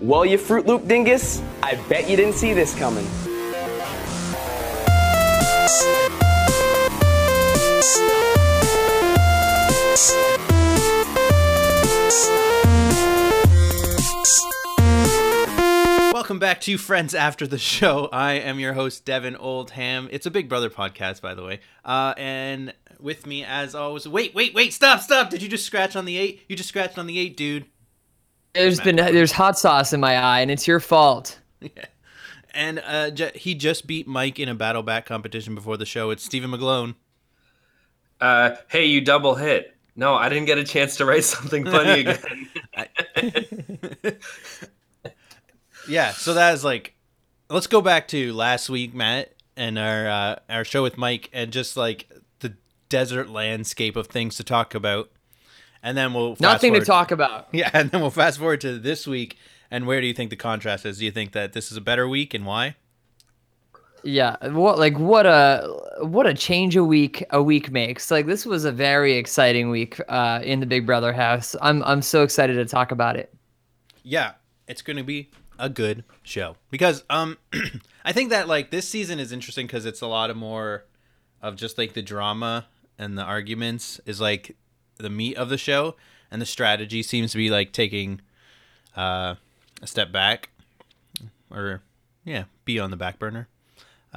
Well, you Fruit Loop dingus, I bet you didn't see this coming. Welcome back to Friends After the Show. I am your host, Devin Oldham. It's a Big Brother podcast, by the way. Uh, and with me, as always, wait, wait, wait, stop, stop. Did you just scratch on the eight? You just scratched on the eight, dude. There's been there's hot sauce in my eye, and it's your fault. Yeah. And uh, j- he just beat Mike in a battle back competition before the show. It's Stephen McGlone. Uh, hey, you double hit. No, I didn't get a chance to write something funny again. Yeah, so that is like, let's go back to last week, Matt, and our uh, our show with Mike, and just like the desert landscape of things to talk about, and then we'll fast Nothing to talk about. Yeah, and then we'll fast forward to this week. And where do you think the contrast is? Do you think that this is a better week, and why? Yeah, what like what a what a change a week a week makes. Like this was a very exciting week uh, in the Big Brother house. I'm I'm so excited to talk about it. Yeah, it's going to be a good show because um, I think that like this season is interesting because it's a lot of more of just like the drama and the arguments is like the meat of the show, and the strategy seems to be like taking uh, a step back, or yeah, be on the back burner.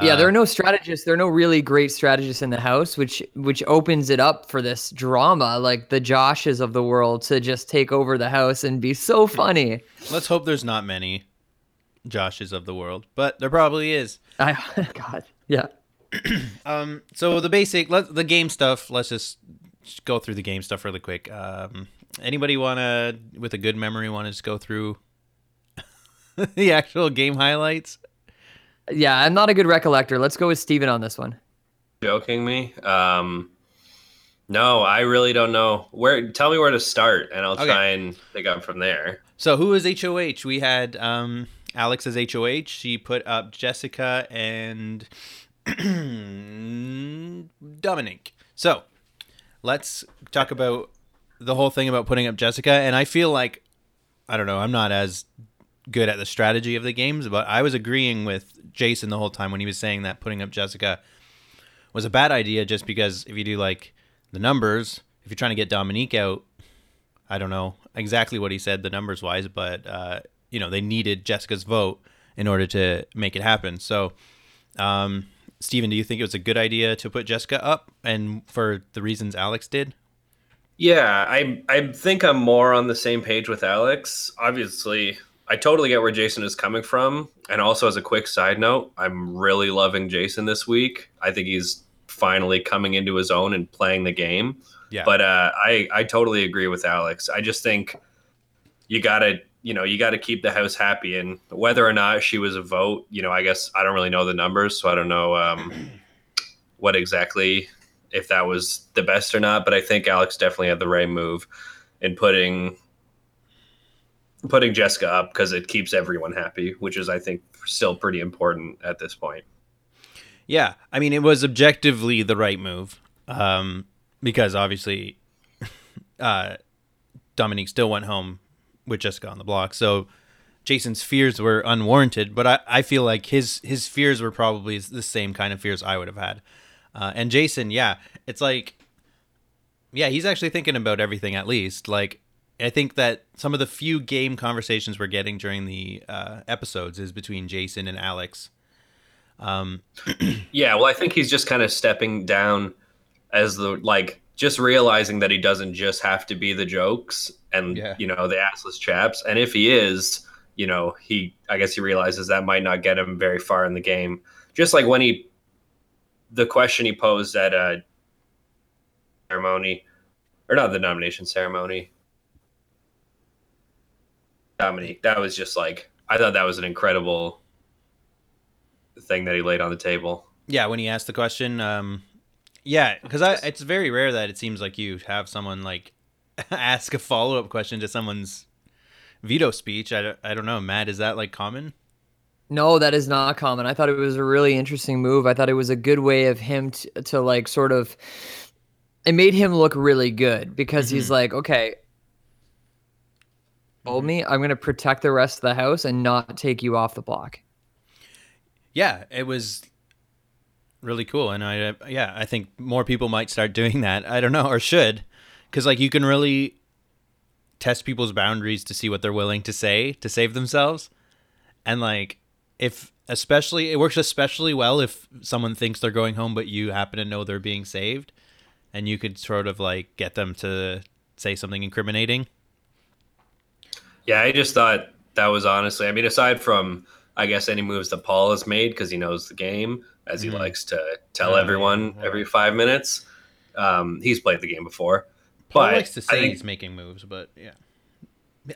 yeah, there are no strategists. There are no really great strategists in the house, which which opens it up for this drama, like the Joshes of the world, to just take over the house and be so funny. Let's hope there's not many Joshes of the world, but there probably is. I God, yeah. Um, so the basic, let the game stuff. Let's just go through the game stuff really quick. Um, anybody wanna, with a good memory, want to just go through the actual game highlights? Yeah, I'm not a good recollector. Let's go with Steven on this one. Joking me? Um, no, I really don't know where. Tell me where to start, and I'll Okay. try and pick up from there. So who is HOH? We had um, Alex as HOH. She put up Jessica and Dominique. So let's talk about the whole thing about putting up Jessica. And I feel like I don't know. I'm not as good at the strategy of the games, but I was agreeing with Jason the whole time when he was saying that putting up Jessica was a bad idea just because if you do like the numbers, if you're trying to get Dominique out, I don't know exactly what he said the numbers wise, but uh, you know they needed Jessica's vote in order to make it happen. So, um, Steven, do you think it was a good idea to put Jessica up, and for the reasons Alex did? Yeah, I I think I'm more on the same page with Alex. Obviously, I totally get where Jason is coming from, and also as a quick side note, I'm really loving Jason this week. I think he's finally coming into his own and playing the game. Yeah. But uh, I I totally agree with Alex. I just think you gotta you know you gotta keep the house happy, and whether or not she was a vote, you know, I guess I don't really know the numbers, so I don't know um, what exactly if that was the best or not. But I think Alex definitely had the right move in putting putting Jessica up because it keeps everyone happy, which is I think still pretty important at this point. Yeah, I mean it was objectively the right move, um, because obviously, uh, Dominique still went home with Jessica on the block. So Jason's fears were unwarranted, but I, I feel like his his fears were probably the same kind of fears I would have had. Uh, and Jason, yeah, it's like, yeah, he's actually thinking about everything at least. Like, I think that some of the few game conversations we're getting during the uh, episodes is between Jason and Alex. Um, Yeah, well, I think he's just kind of stepping down as the like just realizing that he doesn't just have to be the jokes and Yeah. you know the assless chaps, and if he is, you know, he I guess he realizes that might not get him very far in the game. Just like when he the question he posed at a ceremony or not the nomination ceremony. Dominique, that was just like I thought that was an incredible thing that he laid on the table. Yeah, when he asked the question, um, yeah, because i it's very rare that it seems like you have someone like ask a follow up question to someone's veto speech. I, don't- I don't know, Matt, is that like common? No, that is not common. I thought it was a really interesting move. I thought it was a good way of him to, to like sort of it made him look really good because he's like, okay, told me, I'm gonna protect the rest of the house and not take you off the block. Yeah, it was really cool, and I uh, yeah, I think more people might start doing that. I don't know, or should, because like you can really test people's boundaries to see what they're willing to say to save themselves, and like if especially it works especially well if someone thinks they're going home but you happen to know they're being saved, and you could sort of like get them to say something incriminating. Yeah, I just thought that was honestly. I mean, aside from I guess any moves that Paul has made because he knows the game, as he Mhm. likes to tell Yeah, everyone yeah. every five minutes. Um, he's played the game before. Paul But likes to say think- he's making moves, but yeah,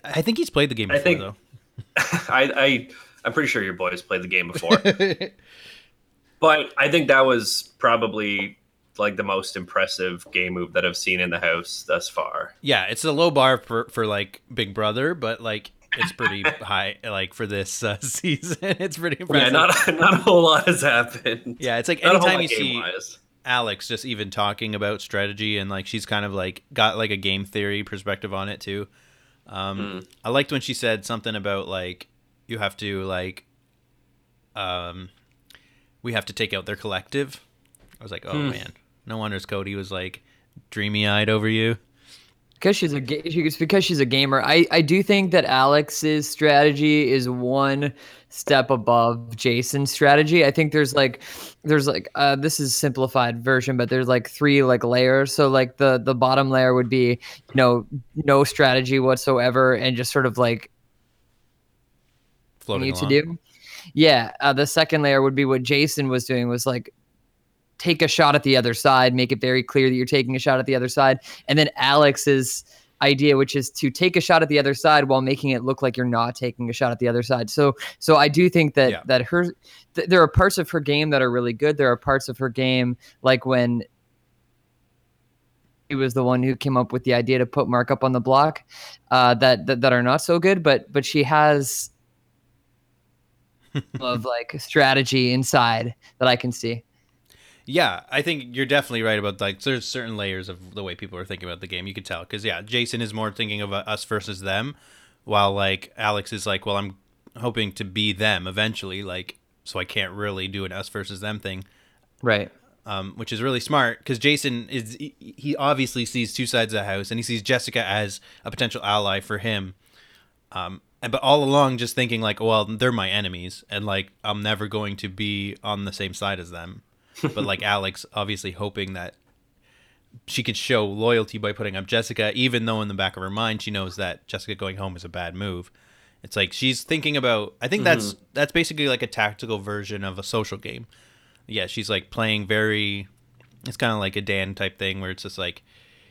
I think he's played the game I think- though. I, I I'm pretty sure your boys played the game before. but I think that was probably like the most impressive game move that I've seen in the house thus far. Yeah, it's a low bar for for like Big Brother, but like it's pretty high like for this uh, season. It's pretty impressive. Yeah, not not a whole lot has happened. yeah, it's like Not anytime you see game-wise. Alex just even talking about strategy and like she's kind of like got like a game theory perspective on it too. Um, Mm. I liked when she said something about like you have to like um we have to take out their collective. I was like, oh Hmm. man, no wonder Cody was like dreamy eyed over you. Because she's a ga- it's because she's a gamer. I I do think that Alex's strategy is one step above Jason's strategy. I think there's like there's like uh this is simplified version, but there's like three like layers. So like the the bottom layer would be you know no strategy whatsoever and just sort of like Floating need to do. Yeah, uh, the second layer would be what Jason was doing was like take a shot at the other side, make it very clear that you're taking a shot at the other side, and then Alex's idea which is to take a shot at the other side while making it look like you're not taking a shot at the other side. So so I do think that Yeah. that her th- there are parts of her game that are really good. There are parts of her game like when he was the one who came up with the idea to put Mark up on the block uh, that, that that are not so good, but but she has of like strategy inside that I can see. Yeah, I think you're definitely right about like there's certain layers of the way people are thinking about the game. You could tell because yeah, Jason is more thinking of uh, us versus them, while like Alex is like, well, I'm hoping to be them eventually, like so I can't really do an us versus them thing, Right. um, which is really smart because Jason is he- he obviously sees two sides of the house and he sees Jessica as a potential ally for him, um, and but all along just thinking like, well, they're my enemies and like I'm never going to be on the same side as them but like Alex obviously hoping that she could show loyalty by putting up Jessica, even though in the back of her mind she knows that Jessica going home is a bad move. It's like she's thinking about. I think that's mm-hmm. that's basically like a tactical version of a social game. Yeah, she's like playing very. It's kind of like a Dan type thing where it's just like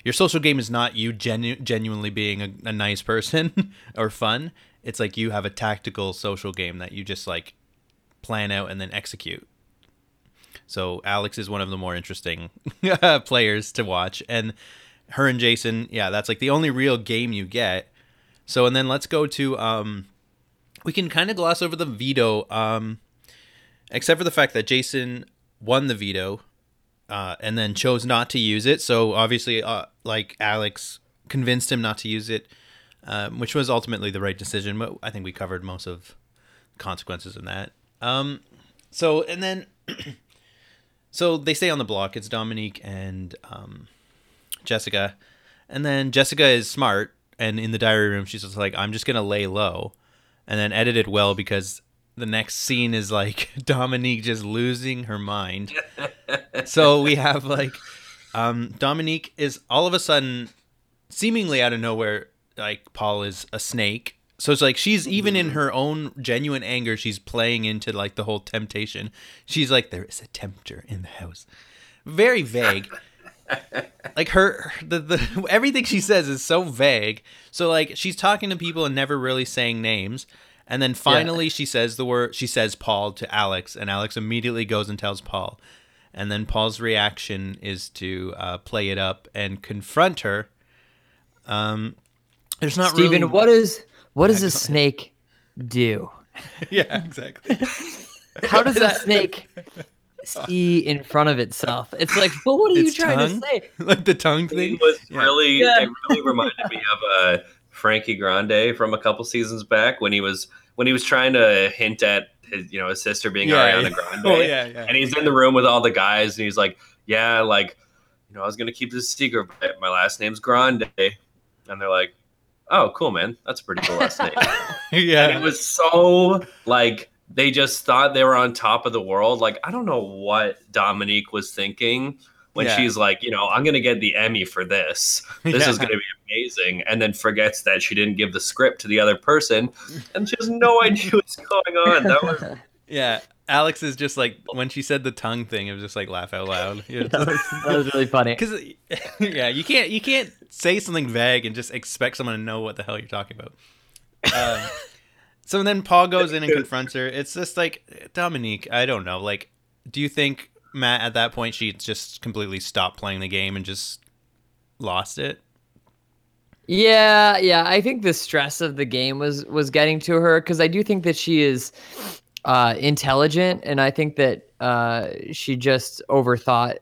your social game is not you genu- genuinely being a, a nice person or fun. It's like you have a tactical social game that you just like plan out and then execute. So Alex is one of the more interesting players to watch, and her and Jason, yeah, that's like the only real game you get. So and then let's go to um, we can kind of gloss over the veto, um, except for the fact that Jason won the veto, uh, and then chose not to use it. So obviously, uh, like Alex convinced him not to use it, um, which was ultimately the right decision. But I think we covered most of consequences in that. Um, so and then. So they stay on the block. It's Dominique and um, Jessica, and then Jessica is smart, and in the diary room, she's just like, "I'm just gonna lay low," and then edited well because the next scene is like Dominique just losing her mind. so we have like um, Dominique is all of a sudden, seemingly out of nowhere, like Paul is a snake. So it's like she's even in her own genuine anger, she's playing into like the whole temptation. She's like, there is a tempter in the house. Very vague. like her the, the everything she says is so vague. So like she's talking to people and never really saying names. And then finally she says the word she says Paul to Alex, and Alex immediately goes and tells Paul. And then Paul's reaction is to uh, play it up and confront her. Um, there's not Steven, really what is what does a snake do? yeah exactly. How does a snake see in front of itself? It's like, well, what are you Its trying tongue? to say? like the tongue thing. It was Yeah. really Yeah. it really reminded me of a Frankie Grande from a couple seasons back when he was when he was trying to hint at his you know his sister being Ariana Grande. Oh yeah, yeah. And he's in the room with all the guys, and he's like, "Yeah, like, you know, I was gonna keep this secret, but my last name's Grande." And they're like, "Oh, cool, man. That's a pretty cool last name." And it was so like they just thought they were on top of the world. Like I don't know what Dominique was thinking when Yeah. she's like, you know, I'm gonna get the Emmy for this. This is gonna be amazing, and then forgets that she didn't give the script to the other person, and she has no idea what's going on. That was Yeah. Alex is just like when she said the tongue thing, it was just like laugh out loud. that, was, that was really funny. Because yeah, you can't you can't say something vague and just expect someone to know what the hell you're talking about. Um, so then Paul goes in and confronts her. It's just like Dominique. I don't know. Like, do you think Matt at that point she just completely stopped playing the game and just lost it? Yeah, yeah. I think the stress of the game was was getting to her because I do think that she is uh, intelligent, and I think that uh, she just overthought.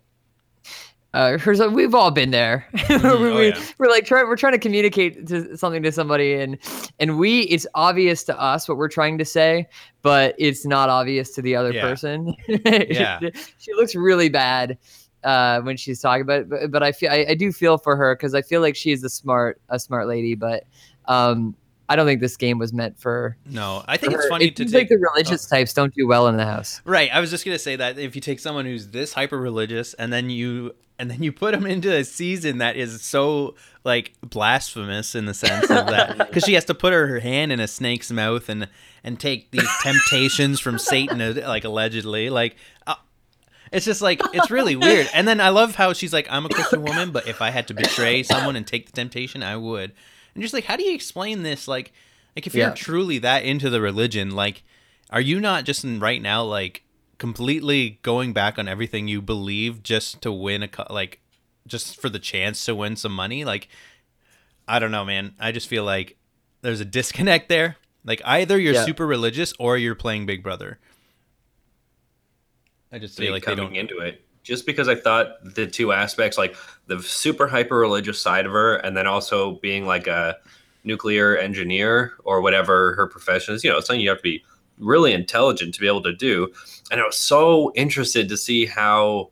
Uh, her, we've all been there. we, oh, yeah. We're like trying. We're trying to communicate to something to somebody, and and we. It's obvious to us what we're trying to say, but it's not obvious to the other Yeah. person. Yeah. she looks really bad uh, when she's talking about it. But, but I feel I, I do feel for her because I feel like she's a smart a smart lady. But um, I don't think this game was meant for. No, I think it's funny it to take. like the religious types don't do well in the house. Right. I was just gonna say that if you take someone who's this hyper religious and then you and then you put them into a season that is so like blasphemous in the sense of that because she has to put her, her hand in a snake's mouth and and take these temptations from Satan uh, like allegedly like. Uh, it's just like it's really weird, and then I love how she's like, "I'm a Christian woman, but if I had to betray someone and take the temptation, I would." And just like, how do you explain this? Like, like if you're truly that into the religion, like, are you not just in right now like completely going back on everything you believe just to win a co- like just for the chance to win some money? Like i don't know man. I just feel like there's a disconnect there. Like either you're Yeah. super religious or you're playing big brother. I just feel me like they don't into it just because I thought the two aspects, like the super hyper religious side of her, and then also being like a nuclear engineer or whatever her profession is, you know, it's something you have to be really intelligent to be able to do. And I was so interested to see how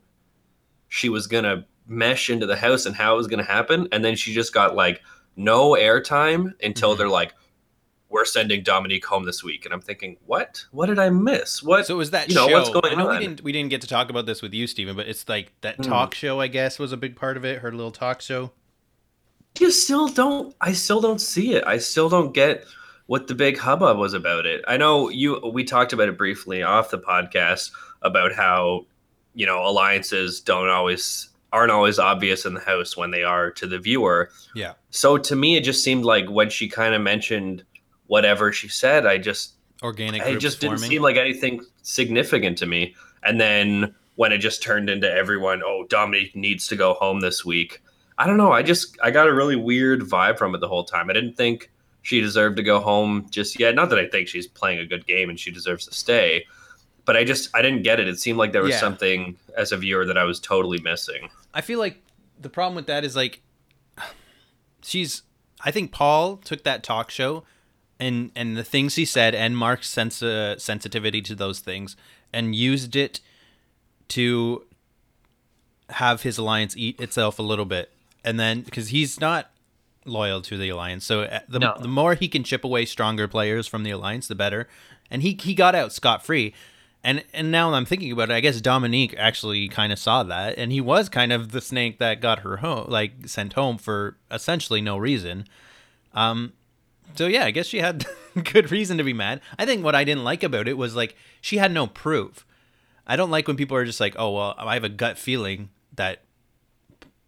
she was going to mesh into the house and how it was going to happen. And then she just got like no airtime until Mhm. they're like, we're sending Dominique home this week. And I'm thinking, what? What did I miss? What? so it was that you know, show what's going I know on? we didn't we didn't get to talk about this with you Stephen, but it's like that Hmm. talk show i guess was a big part of it her little talk show you still don't i still don't see it i still don't get what the big hubbub was about it i know you we talked about it briefly off the podcast about how you know alliances don't always aren't always obvious in the house when they are to the viewer yeah so to me it just seemed like when she kind of mentioned whatever she said i just organic it just didn't seem like anything significant to me. And then when it just turned into everyone, oh, Dominique needs to go home this week. I don't know. I just I got a really weird vibe from it the whole time. I didn't think she deserved to go home just yet. Not that I think she's playing a good game and she deserves to stay, but I just I didn't get it. It seemed like there was Yeah. something as a viewer that I was totally missing. I feel like the problem with that is like she's I think Paul took that talk show and and the things he said and Mark's sense uh, sensitivity to those things and used it to have his alliance eat itself a little bit and then because he's not loyal to the alliance so uh, the, No. the more he can chip away stronger players from the alliance the better and he he got out scot free and and now I'm thinking about it, I guess Dominique actually kind of saw that, and he was kind of the snake that got her home, like sent home for essentially no reason. Um, so yeah, I guess she had good reason to be mad. I think what I didn't like about it was like she had no proof. I don't like when people are just like, oh well, I have a gut feeling that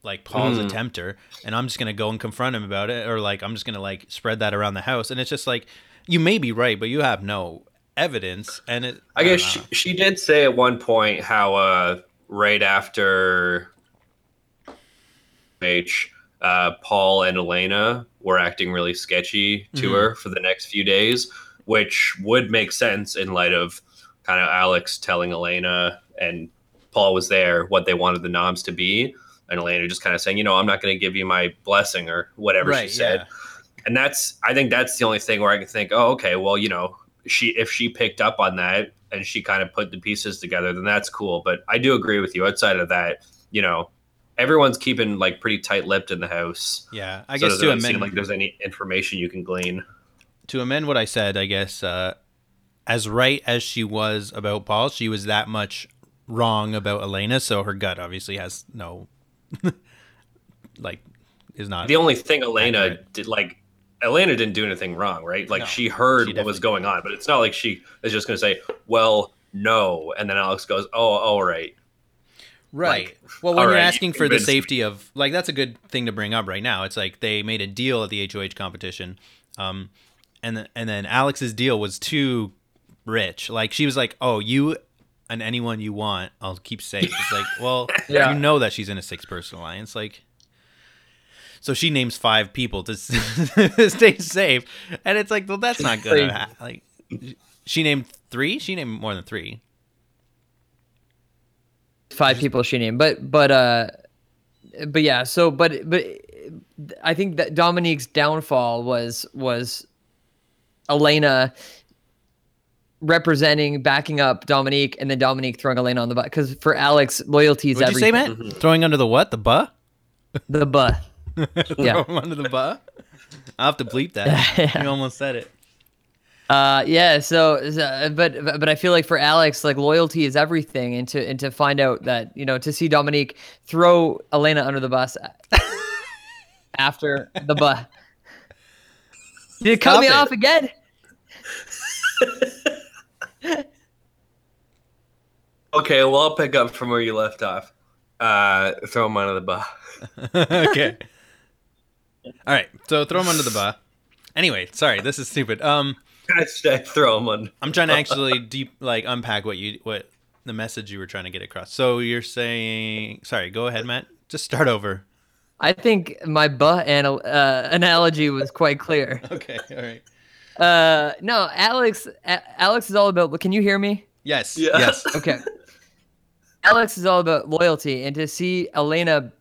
like Paul's a Mm. tempter, and I'm just gonna go and confront him about it, or like I'm just gonna like spread that around the house, and it's just like you may be right, but you have no evidence, and it. I don't guess she, she did say at one point how uh, right after H, uh, Paul and Elena were acting really sketchy to Mhm. her for the next few days, which would make sense in light of kind of Alex telling Elena and Paul was there what they wanted the noms to be, and Elena just kind of saying, you know, I'm not going to give you my blessing or whatever she said. and that's I think that's the only thing where I can think, oh, okay, well, you know, she if she picked up on that and she kind of put the pieces together, then that's cool. But I do agree with you. Outside of that, you know, everyone's keeping like pretty tight lipped in the house. Yeah, I so guess to doesn't seem amend like there's any information you can glean. to amend what I said, I guess uh, as right as she was about Paul, she was that much wrong about Elena. So her gut obviously has no, like, is not. The only thing Elena Accurate. did, like, Elena didn't do anything wrong, right? Like, No, she heard she what was going on, but it's not like she is just going to say, "Well, no," and then Alex goes, "Oh, all right." Right. Like, well, when you're right, asking you for the convinced me. safety of, like, that's a good thing to bring up right now. It's like they made a deal at the HOH competition, um, and and then Alex's deal was too rich. Like she was like, "Oh, you and anyone you want, I'll keep safe." It's like, well, Yeah. you know that she's in a six-person alliance, like. So she names five people to stay safe, and it's like, well, that's not gonna like. She named three. She named more than three. Five people she named but but uh but yeah so but but i think that dominique's downfall was was elena representing backing up dominique and then dominique throwing elena on the butt because for alex loyalty is What'd you say, everything Matt? Throwing under the what? The butt the butt Yeah. Under the butt I'll have to bleep that. You almost said it. Uh, yeah. So, so, but but I feel like for Alex, like loyalty is everything, and to and to find out that you know to see Dominique throw Elena under the bus after the bus. Did it cut Stop me it. off again? Okay, well, I'll pick up from where you left off. Uh, throw him under the bus. okay. All right. So throw him under the bus. Anyway, sorry, this is stupid. Um, Hashtag throw him under. I'm trying to actually deep like unpack what you what the message you were trying to get across. So you're saying, sorry, go ahead, Matt. Just start over. I think my butt anal- uh, analogy was quite clear. Okay. All right. Uh, no, Alex. A- Alex is all about. Can you hear me? Yes. Yeah. Yes. Okay. Alex is all about loyalty, and to see Elena,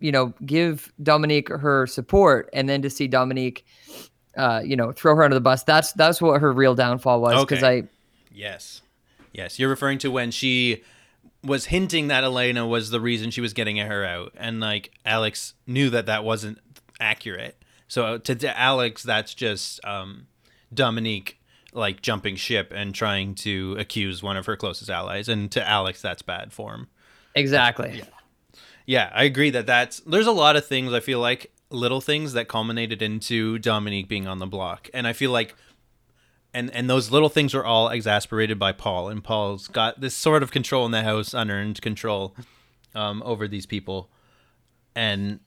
you know, give Dominique her support, and then to see Dominique, uh, you know, throw her under the bus. That's that's what her real downfall was. Because Okay. I, Yes. Yes. You're referring to when she was hinting that Elena was the reason she was getting her out. And like Alex knew that that wasn't accurate. So to, to Alex, that's just um, Dominique like jumping ship and trying to accuse one of her closest allies. And to Alex, that's bad form. exactly. Yeah, I agree that that's there's a lot of things I feel like little things that culminated into Dominique being on the block, and I feel like, and and those little things were all exasperated by Paul, and Paul's got this sort of control in the house, unearned control, um, over these people, and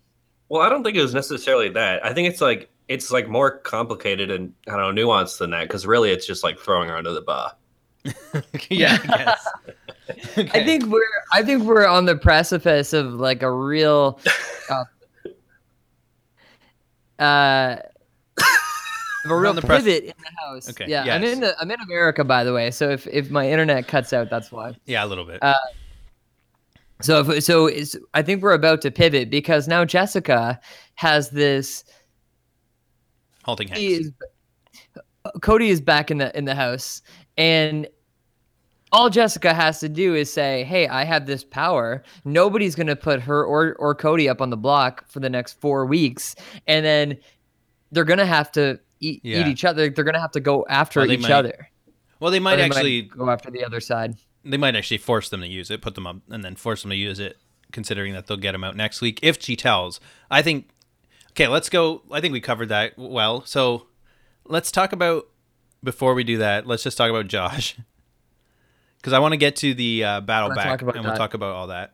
Well, I don't think it was necessarily that. I think it's like it's like more complicated and I don't know nuanced than that because really it's just like throwing her under the bus. yeah, I guess. I think we're I think we're on the precipice of like a real uh, uh a We're real the pivot in the house. Okay, Yeah, I'm in the, I'm in America by the way. So if if my internet cuts out, that's why. yeah, a little bit. Uh, So if, so it's, I think we're about to pivot because now Jessica has this Halting hands. is, Cody is back in the in the house, and all Jessica has to do is say, "Hey, I have this power. Nobody's gonna put her or or Cody up on the block for the next four weeks, and then they're gonna have to eat, Yeah. eat each other. They're gonna have to go after Well, each might- other. Well, they might they actually go after the other side. they might actually force them to use it, put them up, and then force them to use it, considering that they'll get them out next week if she tells. I think. Okay, let's go. I think we covered that well. So let's talk about before we do that. Let's just talk about Josh because I want to get to the uh, battle back, talk about and we'll that. talk about all that.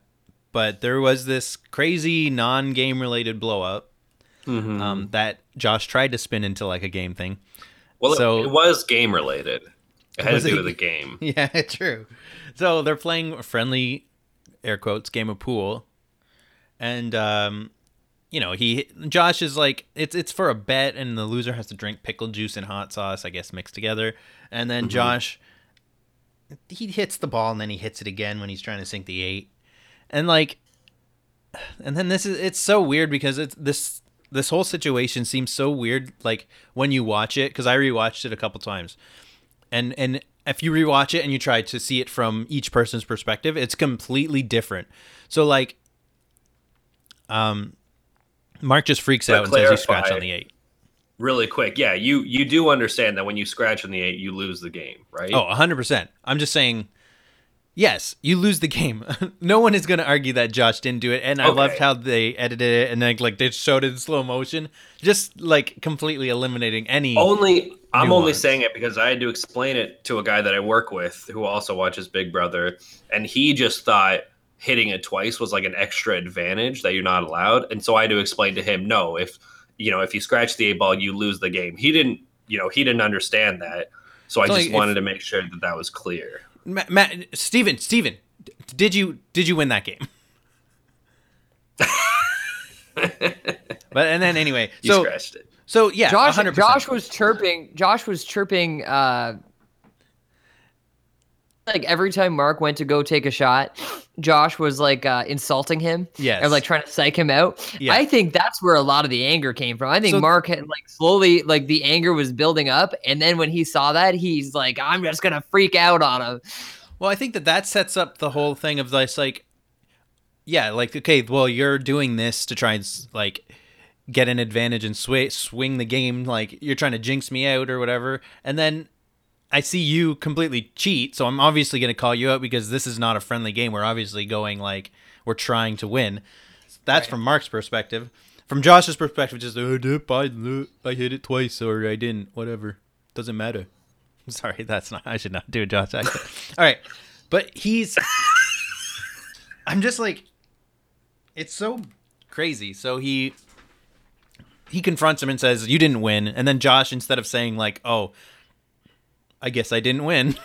But there was this crazy non-game related blow up Mm-hmm. um, that Josh tried to spin into like a game thing. Well, it- So- it, was game related. It had Was to do it? with the game. Yeah, true. So they're playing a friendly, air quotes, game of pool, and um, you know he Josh is like it's it's for a bet, and the loser has to drink pickle juice and hot sauce, I guess, mixed together, and then Josh he hits the ball and then he hits it again when he's trying to sink the eight, and like, and then this is it's so weird because it's this this whole situation seems so weird. Like when you watch it, because I rewatched it a couple times, and and if you rewatch it and you try to see it from each person's perspective, it's completely different. So like, um, Mark just freaks But out and says he scratch clarify- on the eight. Really quick, yeah, you you do understand that when you scratch on the eight, you lose the game, right? Oh, 100%. I'm just saying, yes, you lose the game. no one is going to argue that Josh didn't do it. And I Okay. loved how they edited it and then, like, they showed it in slow motion, just like completely eliminating any. Only I'm only saying it because I had to explain it to a guy that I work with who also watches Big Brother, and he just thought hitting it twice was like an extra advantage that you're not allowed, and so I had to explain to him, no, if you know if you scratch the eight ball, you lose the game. He didn't, you know, he didn't understand that, so I It's just like if- wanted to make sure that that was clear. Matt, Matt, Steven, Steven, did you did you win that game? but and then anyway, You so scratched it. so yeah, Josh, 100%. Josh was chirping. Josh was chirping. Uh, like every time Mark went to go take a shot, Josh was like uh, insulting him. Yes. and like trying to psych him out. Yeah. I think that's where a lot of the anger came from. I think So- Mark had like slowly like the anger was building up, and then when he saw that, he's like, "I'm just gonna freak out on him." Well, I think that that sets up the whole thing of this, like, yeah, like, okay, well, you're doing this to try and like get an advantage and sway, swing the game, like you're trying to jinx me out or whatever, and then I see you completely cheat, so I'm obviously going to call you out because this is not a friendly game. We're obviously going like we're trying to win. That's from Mark's perspective. From Josh's perspective, just oh, dip, I, I hit it twice or I didn't, whatever, doesn't matter. Sorry, that's not. I should not do a Josh. All right, but he's. I'm just like, it's so crazy. So he he confronts him and says, "You didn't win." And then Josh, instead of saying like, "Oh, I guess I didn't win,"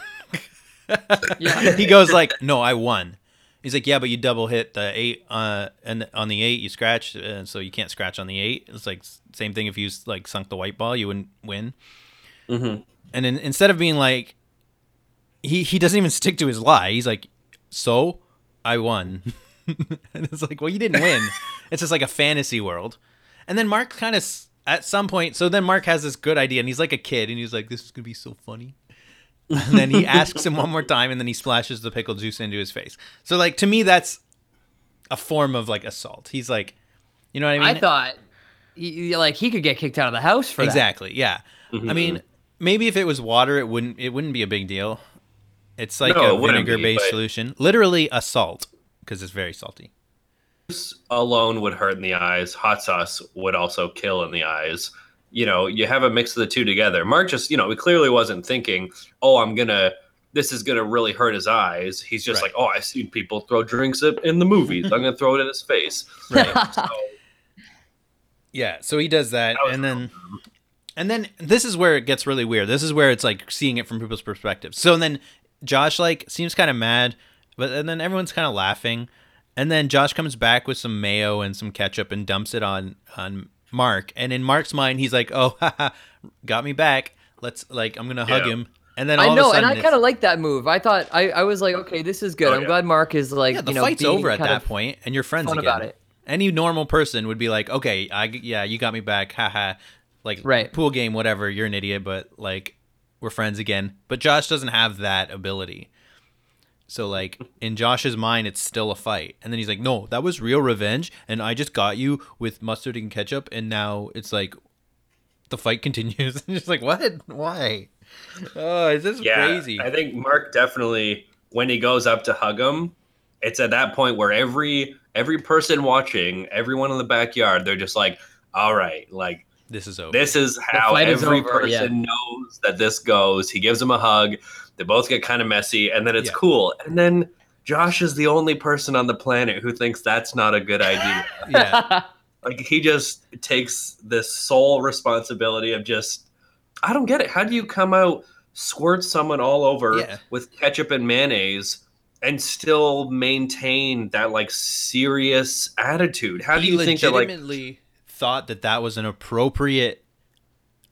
Yeah. he goes like, "No, I won." He's like, "Yeah, but you double hit the eight, uh, and on the eight you scratched, uh, so you can't scratch on the eight. It's like same thing if you like sunk the white ball, you wouldn't win." Mhm. And then instead of being like, he he doesn't even stick to his lie. He's like, "So I won," and it's like, "Well, you didn't win." it's just like a fantasy world. And then Mark kind of at some point, so then Mark has this good idea, and he's like a kid, and he's like, "This is gonna be so funny." And then he asks him one more time, and then he splashes the pickle juice into his face. So like to me, that's a form of like assault. He's like, you know what I mean? I thought, he, he- like he could get kicked out of the house for that. exactly. Yeah. I mean, mm-hmm. maybe if it was water, it wouldn't it wouldn't be a big deal. It's like No, a it be, vinegar based but- solution. Literally a salt because it's very salty. alone would hurt in the eyes. Hot sauce would also kill in the eyes. You know, you have a mix of the two together. Mark just, you know, he clearly wasn't thinking, "Oh, I'm gonna, this is gonna really hurt his eyes." He's just Right. like, "Oh, I've seen people throw drinks in the movies. I'm gonna throw it in his face." Right. So, Yeah, so he does that, That and then, and then this is where it gets really weird. This is where it's like seeing it from people's perspective. So then Josh like seems kind of mad, but and then everyone's kind of laughing, and then Josh comes back with some mayo and some ketchup and dumps it on on Mark, and in Mark's mind he's like, "Oh, haha, got me back. Let's like I'm gonna hug Yeah. him." And then all I know, of a and I kind of like that move. I thought I, I was like, okay, this is good. Oh, I'm yeah. glad Mark is like, yeah, the you know, fight's being over at that point, and you're friends fun again. about it. Any normal person would be like, okay, I yeah, you got me back, haha. Like Right. pool game, whatever. You're an idiot, but like we're friends again. But Josh doesn't have that ability. So like in Josh's mind, it's still a fight, and then he's like, "No, that was real revenge, and I just got you with mustard and ketchup, and now it's like the fight continues." and just like, what? Why? Oh, is this yeah, crazy? I think Mark definitely, when he goes up to hug him, it's at that point where every every person watching, everyone in the backyard, they're just like, "All right, like." this is over. This is how fight is every over, person yeah. knows that this goes. He gives him a hug. They both get kind of messy, and then it's Yeah. cool. And then Josh is the only person on the planet who thinks that's not a good idea. yeah, like he just takes this sole responsibility of just, I don't get it. How do you come out, squirt someone all over Yeah. with ketchup and mayonnaise? And still maintain that like serious attitude. How do you think that like thought that that was an appropriate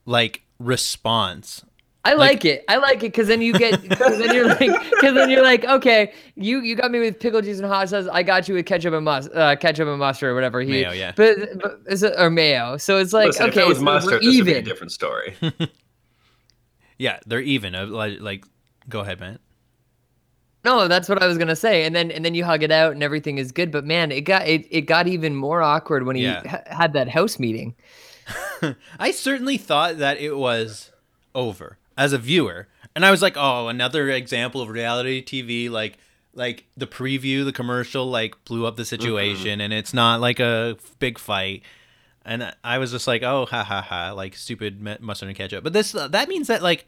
like response I like, it. I like it because then you get because then you're like because then you're like okay you you got me with pickle juice and hot sauce I got you with ketchup and mus uh, ketchup and mustard or whatever he Mayo, yeah. but, but is it or mayo so it's like Listen, okay if it was so mustard, we're this would be a even different story. Yeah, they're even. Uh, Like, like go ahead, man. no that's what I was gonna say and then and then you hug it out and everything is good but man it got it, it got even more awkward when he Yeah. ha- had that house meeting I certainly thought that it was over as a viewer, and I was like, "Oh, another example of reality TV." Like, like the preview, the commercial, like blew up the mm-hmm. situation, and it's not like a big fight. And I- I was just like, "Oh, ha ha ha!" Like stupid mustard and ketchup. But this that means that like.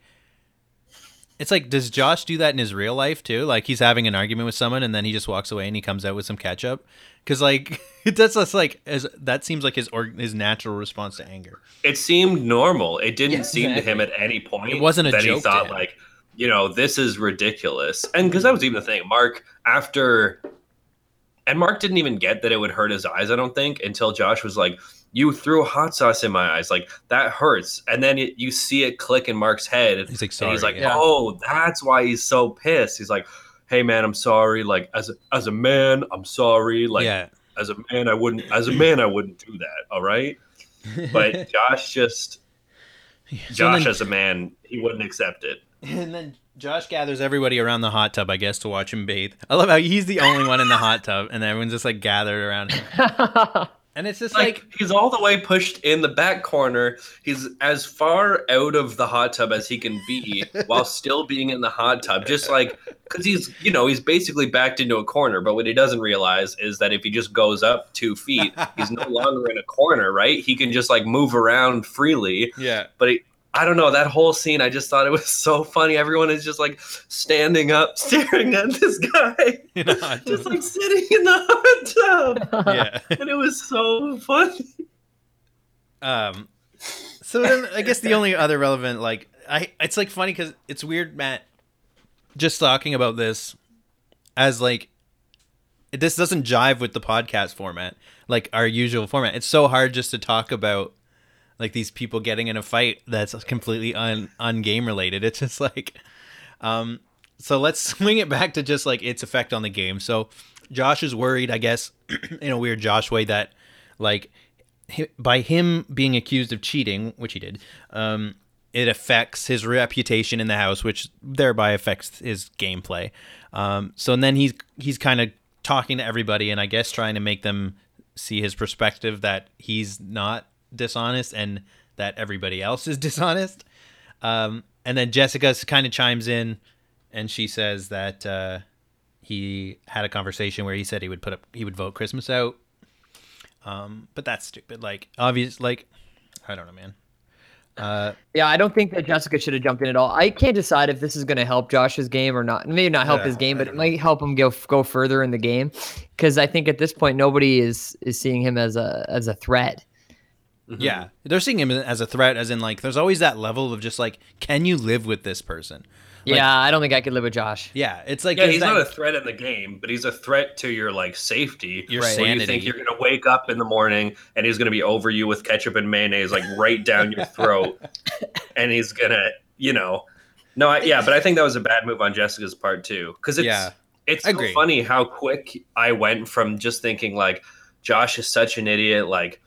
It's like, does Josh do that in his real life too? Like he's having an argument with someone, and then he just walks away and he comes out with some ketchup, because like that's just like as that seems like his or his natural response to anger. it seemed normal. It didn't Yeah, seem to him at any point. It wasn't a that joke he to thought him. like, you know, this is ridiculous. And because that was even the thing, Mark after, and Mark didn't even get that it would hurt his eyes. I don't think until Josh was like, "You threw hot sauce in my eyes, like that hurts." And then it, you see it click in Mark's head. He's like, and he's like, Yeah. "Oh, that's why he's so pissed." He's like, "Hey, man, I'm sorry. Like as a, as a man, I'm sorry. Like yeah, as a man, I wouldn't. As a man, I wouldn't do that. All right." But Josh just So Josh, then- as a man, he wouldn't accept it. and then Josh gathers everybody around the hot tub, I guess, to watch him bathe. I love how he's the only one in the hot tub, and everyone's just like gathered around him. And it's just Like, like, he's all the way pushed in the back corner. He's as far out of the hot tub as he can be while still being in the hot tub. Just like because he's you know he's basically backed into a corner. But what he doesn't realize is that if he just goes up two feet, he's no longer in a corner. Right? He can just like move around freely. yeah, But he, I don't know that whole scene. I just thought it was so funny. Everyone is just like standing up, staring at this guy, in a just like sitting in the hot tub, yeah. and it was so funny. Um, so then I guess the only other relevant, like, I it's like funny because it's weird, Matt, just talking about this as like this doesn't jive with the podcast format, like our usual format. It's so hard just to talk about like these people getting in a fight that's completely un un game related. It's just like, um, so let's swing it back to just like its effect on the game. So Josh is worried, I guess, in a weird Josh way that like by him being accused of cheating, which he did, um, it affects his reputation in the house, which thereby affects his gameplay. Um, so and then he's he's kind of talking to everybody, and I guess trying to make them see his perspective that he's not dishonest and that everybody else is dishonest. Um, and then Jessica kind of chimes in, and she says that uh, he had a conversation where he said he would put up he would vote Christmas out. Um, but that's stupid. Like obvious, like I don't know, man. Uh, Yeah, I don't think that Jessica should have jumped in at all. I can't decide if this is going to help Josh's game or not. Maybe not help Yeah, his game, but it might help him go go further in the game. Because I think at this point, nobody is is seeing him as a as a threat. Mm-hmm. yeah, they're seeing him as a threat, as in like there's always that level of just like, can you live with this person? Like, yeah, I don't think I could live with Josh. yeah. It's like Yeah, he's that- not a threat in the game, but he's a threat to your like safety. Your where you think you're gonna wake up in the morning and he's gonna be over you with ketchup and mayonnaise, like right down your throat, and he's gonna, you know, no, I, yeah, but I think that was a bad move on Jessica's part too, because it's Yeah. it's so funny how quick I went from just thinking like Josh is such an idiot, like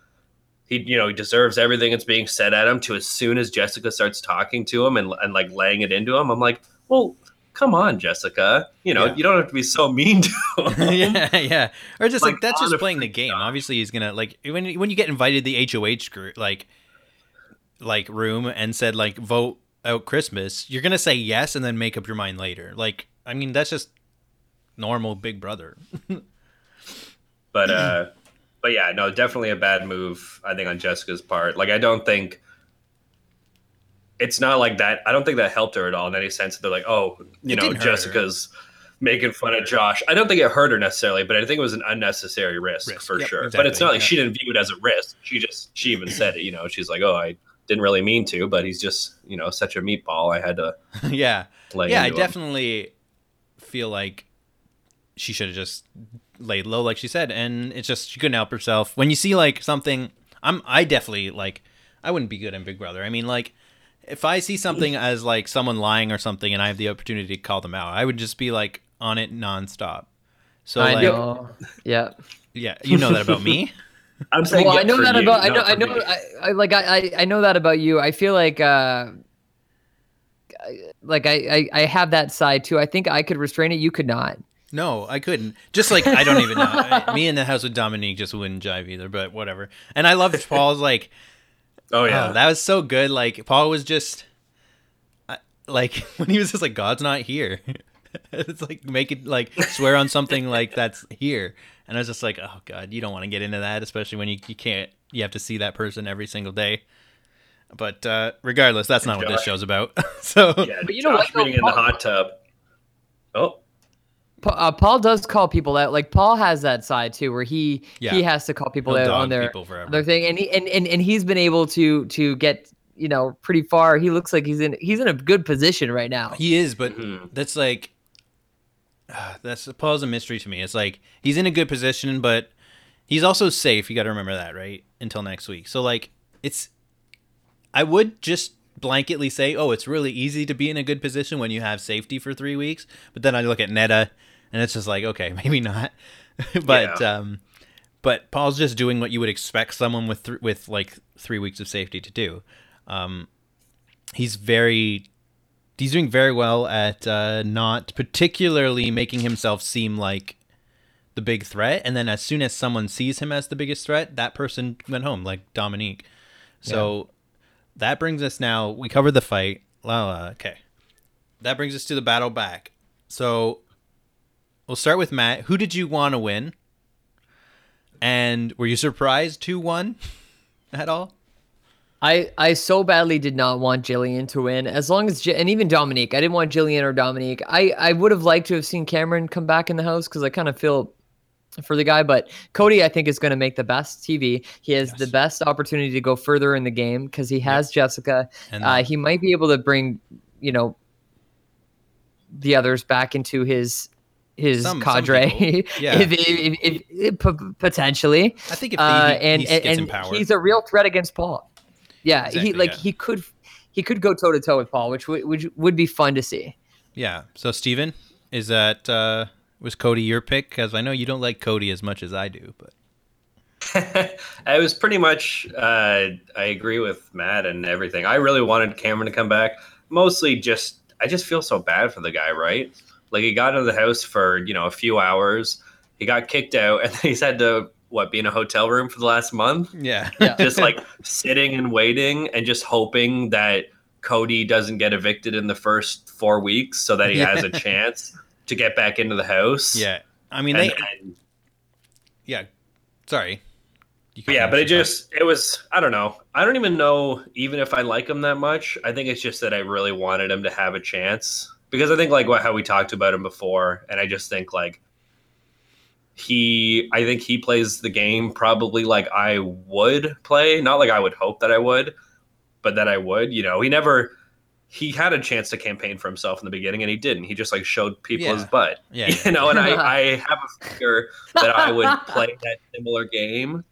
he you know he deserves everything that's being said at him to as soon as Jessica starts talking to him and, and like laying it into him, I'm like, well, come on, Jessica, you know Yeah. you don't have to be so mean to him. yeah, yeah, or just like, Like, that's just playing the game. Obviously, he's gonna like when when you get invited to the HOH group, like like room and said like vote out Christmas, you're gonna say yes and then make up your mind later. Like, I mean, that's just normal Big Brother. But uh but yeah, no, definitely a bad move, I think, on Jessica's part. Like I don't think it's not like that I don't think that helped her at all in any sense. They're like, oh, you It know. Jessica's making fun of Josh. I don't think it hurt her necessarily, but I think it was an unnecessary risk, Risk. for Yep, sure. But it's not like she didn't view it as a risk. She just she even said it, you know, she's like, Oh, I didn't really mean to, but he's just, you know, such a meatball. I had to yeah, yeah. I into him. definitely feel like she should have just laid low, like she said, and it's just she couldn't help herself. When you see like something, I'm I definitely like I wouldn't be good in Big Brother. I mean, like if I see something as like someone lying or something, and I have the opportunity to call them out, I would just be like on it nonstop. So I like, know. Yeah. yeah, you know that about me. I'm saying Well, I know that you, about I know I for know. I, I like I, I I know that about you. I feel like uh like I, I I have that side too. I think I could restrain it. You could not. No, I couldn't. Just like I don't even know. I- me in the house with Dominique just wouldn't jive either. But whatever. And I loved Paul's like. Oh yeah, Oh, that was so good. Like Paul was just, I- like when he was just like, God's not here. it's like make it like swear on something like that's here, and I was just like, oh God, you don't want to get into that, especially when you you can't. You have to see that person every single day. But uh, regardless, that's not what this show's about. so yeah. But you know Josh what, though, being in the hot tub. Oh, Pa- uh, Paul does call people out. Like Paul has that side too, where he Yeah. he has to call people He'll out on their people forever. their thing, and he and, and and he's been able to to get you know pretty far. He looks like he's in he's in a good position right now. He is, but Mhm. that's like uh, that's Paul's a mystery to me. It's like he's in a good position, but he's also safe. You got to remember that, right? Until next week. So like, it's I would just blanketly say, oh, it's really easy to be in a good position when you have safety for three weeks. But then I look at Netta, and it's just like, okay, maybe not. but Yeah. um, but Paul's just doing what you would expect someone with th- with like three weeks of safety to do. Um, he's very he's doing very well at uh, not particularly making himself seem like the big threat. And then as soon as someone sees him as the biggest threat, that person went home, like Dominique. So that brings us now. We covered the fight. La, la, okay. That brings us to the battle back. So we'll start with Matt. Who did you want to win? And were you surprised who won at all? I I so badly did not want Jillian to win. As long as and even Dominique, I didn't want Jillian or Dominique. I I would have liked to have seen Cameron come back in the house because I kind of feel for the guy. But Cody, I think, is going to make the best TV. He has the best opportunity to go further in the game because he has Jessica. And Uh, he might be able to bring you know the others back into his his Some- some cadre. people. Yeah. if, if, if, if, if- p- potentially I think if he, uh, he, and he and, gets and empowered. he's a real threat against Paul. Yeah, Exactly, he like yeah. he could he could go toe to toe with Paul, which would which would be fun to see. Yeah. So Steven, is that uh was Cody your pick? Because I know you don't like Cody as much as I do, but I was pretty much. Uh, I agree with Matt and everything. I really wanted Cameron to come back. Mostly just, I just feel so bad for the guy, right? Like he got into the house for you know a few hours. He got kicked out, and he's had to what be in a hotel room for the last month, yeah. Yeah. just like sitting and waiting, and just hoping that Cody doesn't get evicted in the first four weeks, so that he has a chance to get back into the house. yeah. I mean, And- they. and- Yeah. Sorry. Yeah, but it just it was I don't know. I don't even know even if I like him that much. I think it's just that I really wanted him to have a chance because I think like what how we talked about him before, and I just think like he I think he plays the game probably like I would play, not like I would hope that I would, but that I would. You know, he never he had a chance to campaign for himself in the beginning and he didn't. He just like showed people Yeah. his butt. Yeah, yeah. You know, and I, I have a fear that I would play that similar game.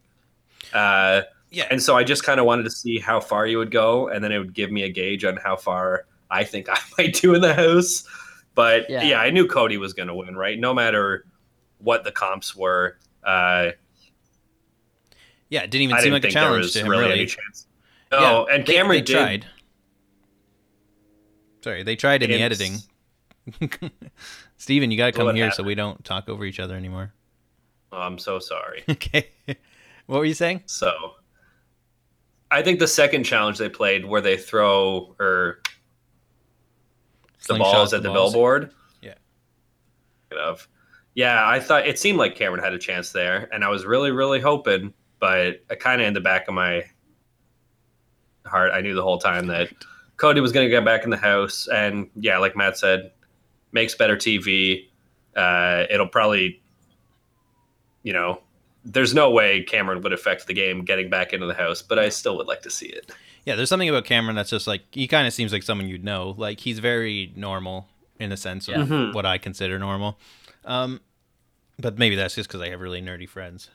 Uh Yeah. and so I just kind of wanted to see how far you would go, and then it would give me a gauge on how far I think I might do in the house. But Yeah. yeah, I knew Cody was going to win, right? No matter what the comps were. Uh, yeah. It didn't even I seem didn't like a think there challenge was to him, really, really. any chance. No, Yeah, and they- Cameron they did. tried. Sorry, they tried in the editing. Steven, you got to come What here so we don't talk over each other anymore. Oh, I'm so sorry. Okay. what were you saying? So, I think the second challenge they played, where they throw or the balls at the balls. billboard. Yeah. Of. Yeah, I thought it seemed like Cameron had a chance there, and I was really, really hoping, but I kind of in the back of my heart, I knew the whole time that Cody was going to get back in the house, and yeah, like Matt said, makes better TV. Uh, it'll probably, you know, there's no way Cameron would affect the game getting back into the house, but I still would like to see it. Yeah, there's something about Cameron that's just like he kind of seems like someone you'd know. Like he's very normal in a sense of. Mhm. what I consider normal. Um, but maybe that's just because I have really nerdy friends.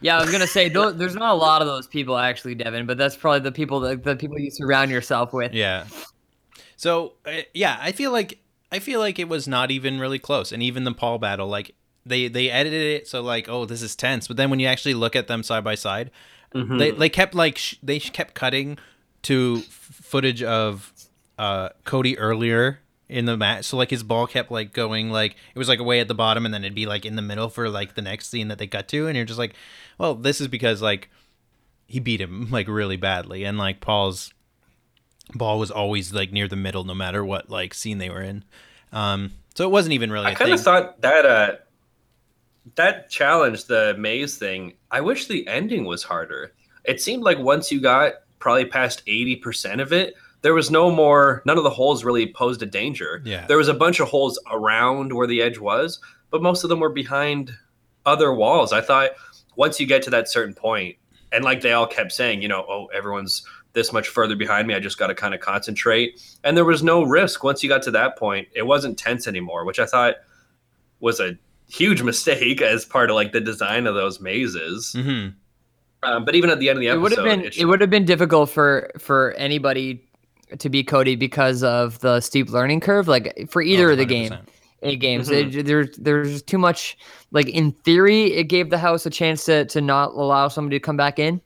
Yeah, I was gonna say there's not a lot of those people actually, Devin, but that's probably the people that the people you surround yourself with. Yeah. So uh, yeah, I feel like I feel like it was not even really close, and even the Paul battle, like they they edited it so like oh this is tense, but then when you actually look at them side by side, they they kept like sh- they kept cutting to footage of uh Cody earlier in the match, so like his ball kept like going like it was like away at the bottom, and then it'd be like in the middle for like the next scene that they cut to, and you're just like, well this is because like he beat him like really badly, and like Paul's ball was always like near the middle no matter what like scene they were in um so it wasn't even really I kind of thought that uh, that challenge, the maze thing. I wish the ending was harder. It seemed like once you got probably past eighty percent of it, there was no more. None of the holes really posed a danger. Yeah. there was a bunch of holes around where the edge was, but most of them were behind other walls. I thought once you get to that certain point, and like they all kept saying, you know, oh, everyone's this much further behind me. I just got to kind of concentrate. And there was no risk once you got to that point. It wasn't tense anymore, which I thought was a huge mistake as part of like the design of those mazes. Mhm. Um, but even at the end of the It episode, would have been it it would have been difficult for for anybody to be Cody because of the steep learning curve. Like for either Oh, of the game, 100%. a games, Mhm. it- there's there's too much. Like in theory, it gave the house a chance to to not allow somebody to come back in.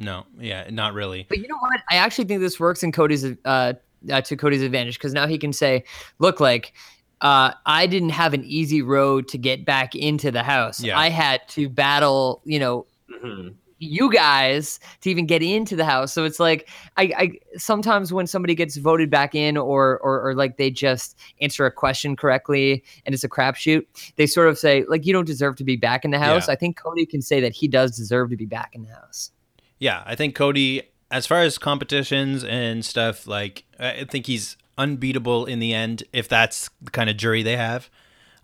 no yeah not really But you know what? I actually think this works in Cody's uh, uh to Cody's advantage because now he can say, "Look, like uh, I didn't have an easy road to get back into the house. Yeah. I had to battle, you know, Mhm. You guys to even get into the house. So it's like I, I sometimes when somebody gets voted back in or, or or like they just answer a question correctly and it's a crapshoot, they sort of say like you don't deserve to be back in the house. Yeah. I think Cody can say that he does deserve to be back in the house. yeah i think cody as far as competitions and stuff like i think he's unbeatable in the end if that's the kind of jury they have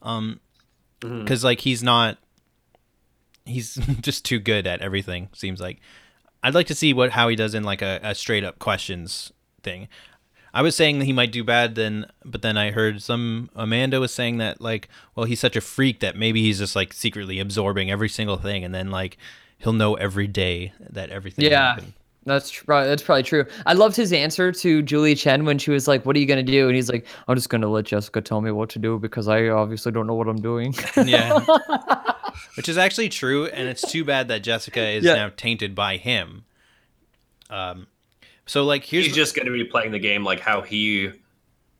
um because like he's not he's just too good at everything seems like i'd like to see what how he does in like a, a straight up questions thing i was saying that he might do bad then but then i heard some amanda was saying that like well he's such a freak that maybe he's just like secretly absorbing every single thing and then like he'll know every day that everything Yeah. happened. That's tr- probably that's probably true. I loved his answer to Julie Chen when she was like, "What are you gonna do?" And he's like, "I'm just gonna let Jessica tell me what to do because I obviously don't know what I'm doing." yeah which is actually true and it's too bad that jessica is Yeah. now tainted by him um so like here's He's just going to be playing the game like how he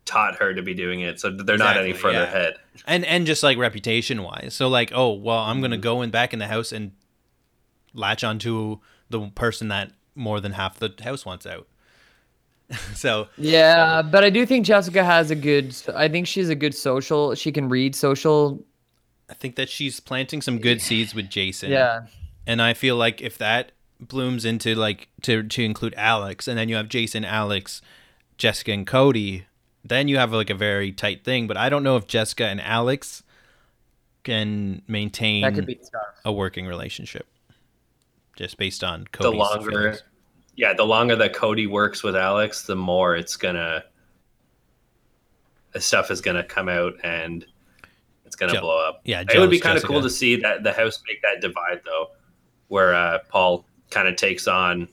taught her to be doing it, so they're not any further yeah. ahead. and and just like reputation wise so like oh well i'm Mm-hmm. gonna go in back in the house and latch onto the person that more than half the house wants out so Yeah, but I do think Jessica has a good. I think she's a good social. She can read social. i think that she's planting some good seeds with jason Yeah, and i feel like if that blooms into like to to include alex and then you have jason alex jessica and cody then you have like a very tight thing but i don't know if jessica and alex can maintain that could be tough. a working relationship just based on The longer, feelings. yeah, the longer that Cody works with Alex, the more it's gonna, the stuff is gonna come out and it's gonna Je- blow up. yeah, it would be kind of cool to see that the house make that divide though, where uh, Paul kind of takes on,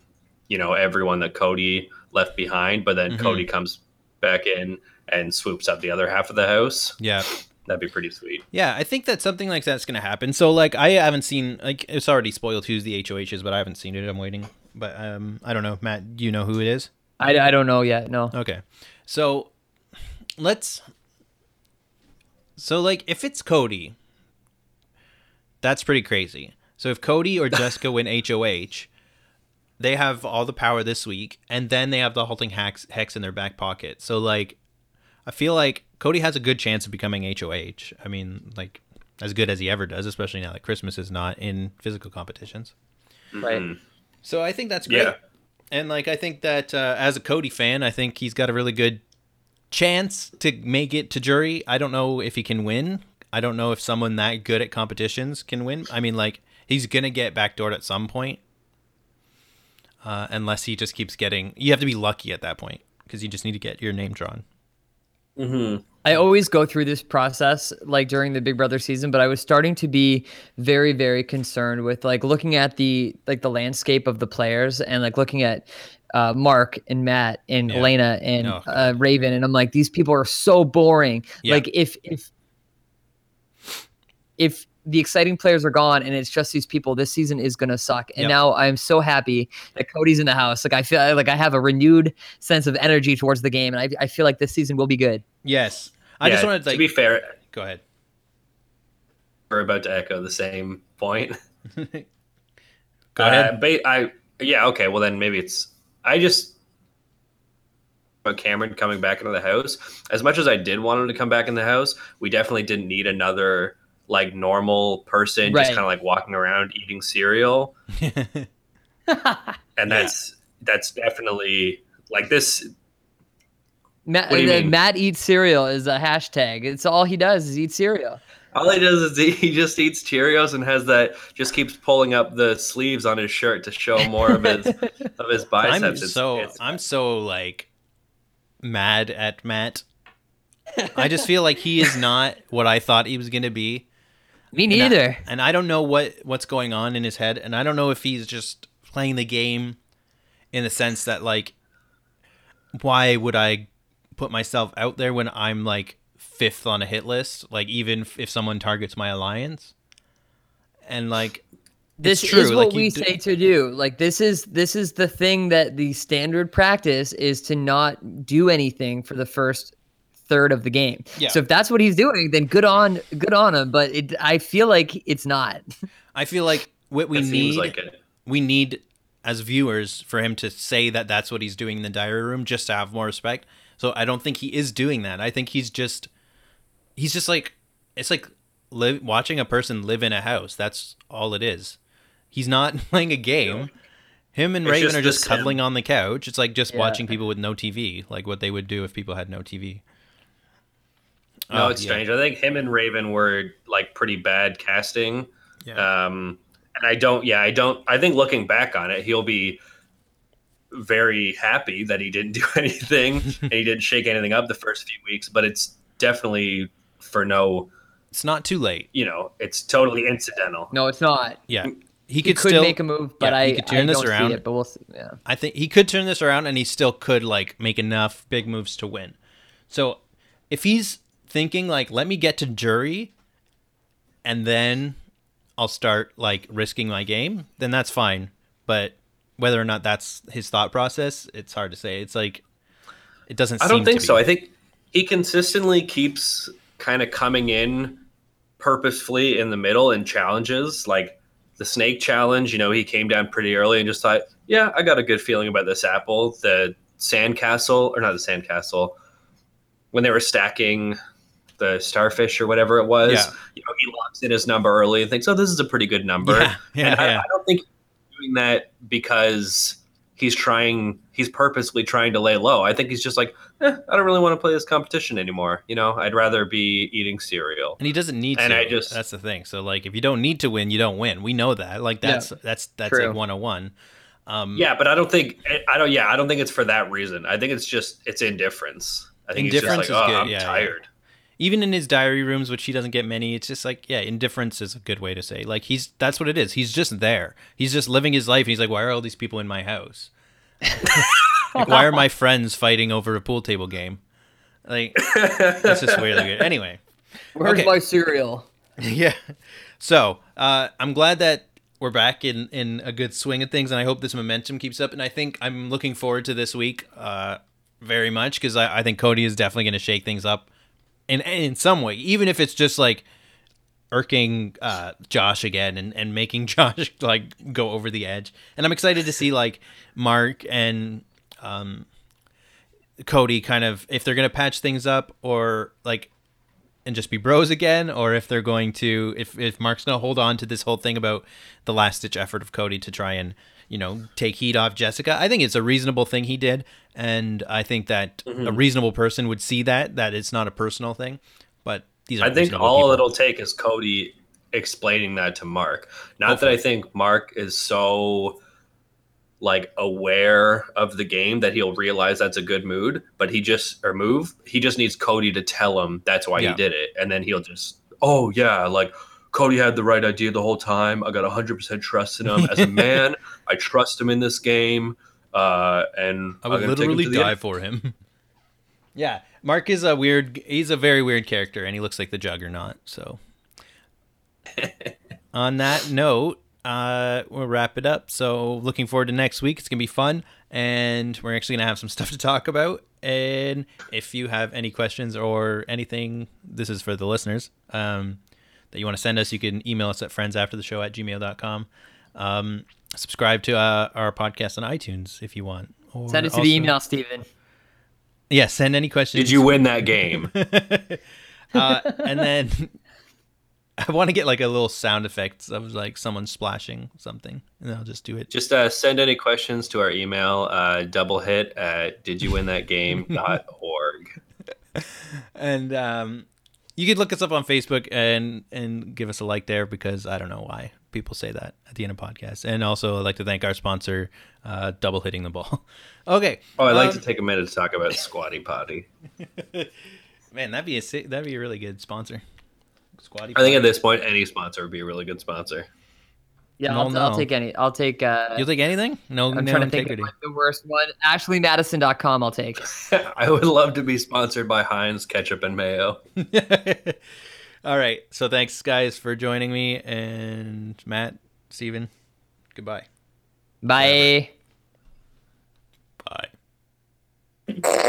you know, everyone that Cody left behind, but then Mhm. Cody comes back in and swoops up the other half of the house. yeah That'd be pretty sweet. Yeah, I think that something like that's gonna happen. So like I haven't seen like it's already spoiled who's the HOHs, but I haven't seen it. I'm waiting. But um I don't know. Matt, do you know who it is? I, I don't know yet. No. Okay. So let's So like if it's Cody, that's pretty crazy. So if Cody or Jessica win HOH, they have all the power this week, and then they have the halting hex hex in their back pocket. So like I feel like Cody has a good chance of becoming HOH. I mean, like as good as he ever does, especially now that Christmas is not in physical competitions. Right. Mhm. So I think that's great. Yeah. And like I think that uh, as a Cody fan, I think he's got a really good chance to make it to jury. I don't know if he can win. I don't know if someone that good at competitions can win. I mean, like he's gonna get backdoored at some point, uh, unless he just keeps getting. You have to be lucky at that point because you just need to get your name drawn. Mm-hmm. I always go through this process like during the Big Brother season, but I was starting to be very, very concerned with like looking at the like the landscape of the players and like looking at uh, Mark and Matt and Yeah. Elena and Oh, uh, Raven, and I'm like, these people are so boring. Yeah. Like if if if the exciting players are gone and it's just these people, this season is gonna suck. And Yep. now I'm so happy that Cody's in the house. Like I feel like I have a renewed sense of energy towards the game, and I, I feel like this season will be good. Yes. I just Yeah, wanted to like to be fair, go ahead. we're about to echo the same point. Go ahead. Uh, ba- I yeah okay. Well then maybe it's I just about Cameron coming back into the house. As much as I did want him to come back in the house, we definitely didn't need another like normal person Right. just kind of like walking around eating cereal. And that's that's definitely like this. Matt, What do you mean? Matt eats cereal is a hashtag. It's all he does is eat cereal. All he does is he- he just eats Cheerios and has that just keeps pulling up the sleeves on his shirt to show more of his of his biceps. I'm It's- so it's- I'm so like mad at Matt. I just feel like he is not what I thought he was going to be. Me And I- neither. And I don't know what what's going on in his head and I don't know if he's just playing the game in the sense that like why would I put myself out there when I'm like fifth on a hit list like even if someone targets my alliance and like This true, is what like, we say to do. Like this is this is the thing that the standard practice is to not do anything for the first third of the game. Yeah. So if that's what he's doing, then good on good on him. But it, I feel like it's not. I feel like what we it need seems like it. we need as viewers for him to say that that's what he's doing in the diary room just to have more respect. So I don't think he is doing that. I think he's just he's just like it's like live watching a person live in a house. That's all it is. He's not playing a game. Him and It's Raven just are just sim. cuddling on the couch. It's like just Yeah. watching people with no TV, like what they would do if people had no TV. No, Oh, it's yeah. strange. I think him and Raven were like pretty bad casting. Yeah. Um, and I don't, yeah, I don't, I think looking back on it, he'll be very happy that he didn't do anything and he didn't shake anything up the first few weeks, but it's definitely for no, It's not too late. you know, it's totally incidental. No, it's not. Yeah. He He could, could still make a move, but yeah, I, he could turn I this don't around. see it. But we'll see. Yeah. I think he could turn this around and he still could like make enough big moves to win. So if he's thinking like let me get to jury and then I'll start like risking my game, then that's fine. But whether or not that's his thought process, it's hard to say. It's like it doesn't I don't think so. I think he consistently keeps kind of coming in purposefully in the middle and challenges like the snake challenge. You know, he came down pretty early and just thought, yeah, I got a good feeling about this apple. The sandcastle, or not the sandcastle, when they were stacking the starfish or whatever it was, Yeah. you know, he locks in his number early and thinks, oh, this is a pretty good number. Yeah, yeah, and I, yeah. I don't think he's doing that because he's trying he's purposely trying to lay low i think he's just like eh, i don't really want to play this competition anymore you know i'd rather be eating cereal and he doesn't need And to. I just- that's the thing. So like if you don't need to win, you don't win. We know that. Like Yeah. that's that's that's True. like 101. Um yeah but i don't think i don't yeah i don't think it's for that reason i think it's just it's indifference i think Indifference is just like good, oh i'm yeah, yeah. Tired even in his diary rooms which he doesn't get many it's just like yeah indifference is a good way to say like he's that's what it is. He's just there. He's just living his life and he's like why are all these people in my house? Like, why are my friends fighting over a pool table game? Like that's just really good anyway. Where's Okay. my cereal? yeah. So uh i'm glad that we're back in in a good swing of things and i hope this momentum keeps up and i think i'm looking forward to this week uh very much because I, I think cody is definitely going to shake things up in in some way even if it's just like irking uh josh again and and making josh like go over the edge. And i'm excited to see like mark and um cody kind of if they're to patch things up or like and just be bros again, or if they're going to, if if Mark's to hold on to this whole thing about the last ditch effort of Cody to try and you know take heat off Jessica. I think it's a reasonable thing he did, and I think that Mm-hmm. a reasonable person would see that that it's not a personal thing. But these are i think all people. it'll take is cody explaining that to mark not that i think mark is so like aware of the game that he'll realize that's a good mood, but he just or move, he just needs Cody to tell him that's why Yeah. he did it. And then he'll just, oh yeah, like Cody had the right idea the whole time. I got 100% trust in him as a man. I trust him in this game. Uh, and I I'm would gonna literally die end. for him. yeah, Mark is a weird. He's a very weird character, and he looks like the Juggernaut. So, on that note, uh, we'll wrap it up. So, looking forward to next week. It's gonna be fun, and we're actually gonna have some stuff to talk about. And if you have any questions or anything, this is for the listeners. Um, that you want to send us, you can email us at friendsaftertheshow at gmail.com. Um, subscribe to uh, our podcast on iTunes if you want. Or Send it to also- the email, Stephen. Yeah, send any questions. Did you win that game? uh, and then I want to get like a little sound effect of like someone splashing something, and I'll just do it. Just uh, send any questions to our email, uh, double hit at did you win that game.org. And um, you could look us up on Facebook and and give us a like there because I don't know why people say that at the end of podcasts. And also, I'd like to thank our sponsor, uh, Double Hitting the Ball. okay. Oh, I'd like um, to take a minute to talk about Squatty Potty. Man, that'd be a that'd be a really good sponsor. Squatty. I think at this point, any sponsor would be a really good sponsor. Yeah, I'll, no, I'll take any. I'll take. Uh, You'll take anything? No, I'm no trying to integrity. think the worst one. AshleyMadison.com. I'll take. I would love to be sponsored by Heinz ketchup and mayo. All right. So thanks, guys, for joining me and Matt, Steven, Goodbye. Bye. Whatever. Bye.